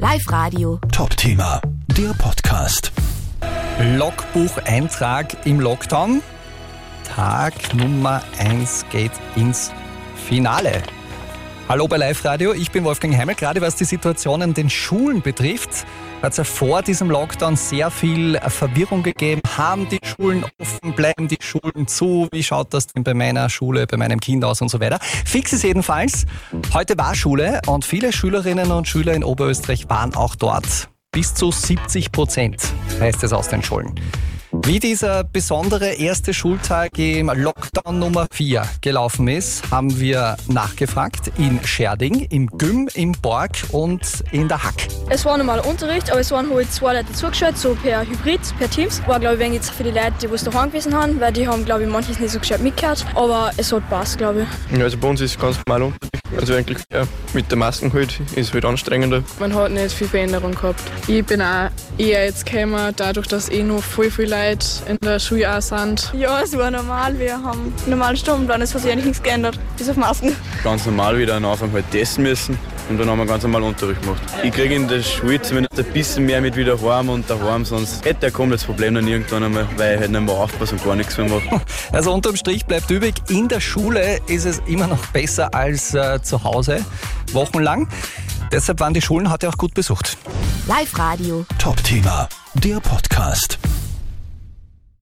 Live Radio. Top-Thema, der Podcast. Logbucheintrag im Lockdown. Tag Nummer 1 geht ins Finale. Hallo bei Live Radio, ich bin Wolfgang Heimel. Gerade was die Situation an den Schulen betrifft, hat es ja vor diesem Lockdown sehr viel Verwirrung gegeben. Haben die Schulen offen, bleiben die Schulen zu? Wie schaut das denn bei meiner Schule, bei meinem Kind aus und so weiter? Fix ist jedenfalls, heute war Schule und viele Schülerinnen und Schüler in Oberösterreich waren auch dort. Bis zu 70 Prozent heißt es aus den Schulen. Wie dieser besondere erste Schultag im Lockdown Nummer 4 gelaufen ist, haben wir nachgefragt in Scherding, im Gym, im Borg und in der Hack. Es war normal Unterricht, aber es waren halt zwei Leute zugeschaut, so per Hybrid, per Teams. War, glaube ich, wenig jetzt für die Leute, die es daheim gewesen haben, weil die haben, glaube ich, manches nicht so gescheit mitgehört. Aber es hat Spaß, glaube ich. Ja, also bei uns ist es ganz normal Unterricht. Also eigentlich ja, mit der Masken halt ist halt anstrengender. Man hat nicht viel Veränderung gehabt. Ich bin auch eher jetzt gekommen, dadurch, dass eh noch voll viele Leute in der Schule auch sind. Ja, es war normal. Wir haben einen normalen Stundenplan, es hat sich eigentlich nichts geändert, bis auf Masken. Ganz normal wieder am Anfang halt testen müssen und dann haben wir ganz normal Unterricht gemacht. Ich kriege in der Schule zumindest ein bisschen mehr mit wieder heim und daheim, sonst hätte er kommt das Problem dann irgendwann einmal, weil ich halt nicht mehr aufpasse und gar nichts mehr mache. Also unterm Strich bleibt übrig, in der Schule ist es immer noch besser als äh, zu Hause, wochenlang. Deshalb waren die Schulen heute auch gut besucht. Live Radio. Top-Thema, der Podcast.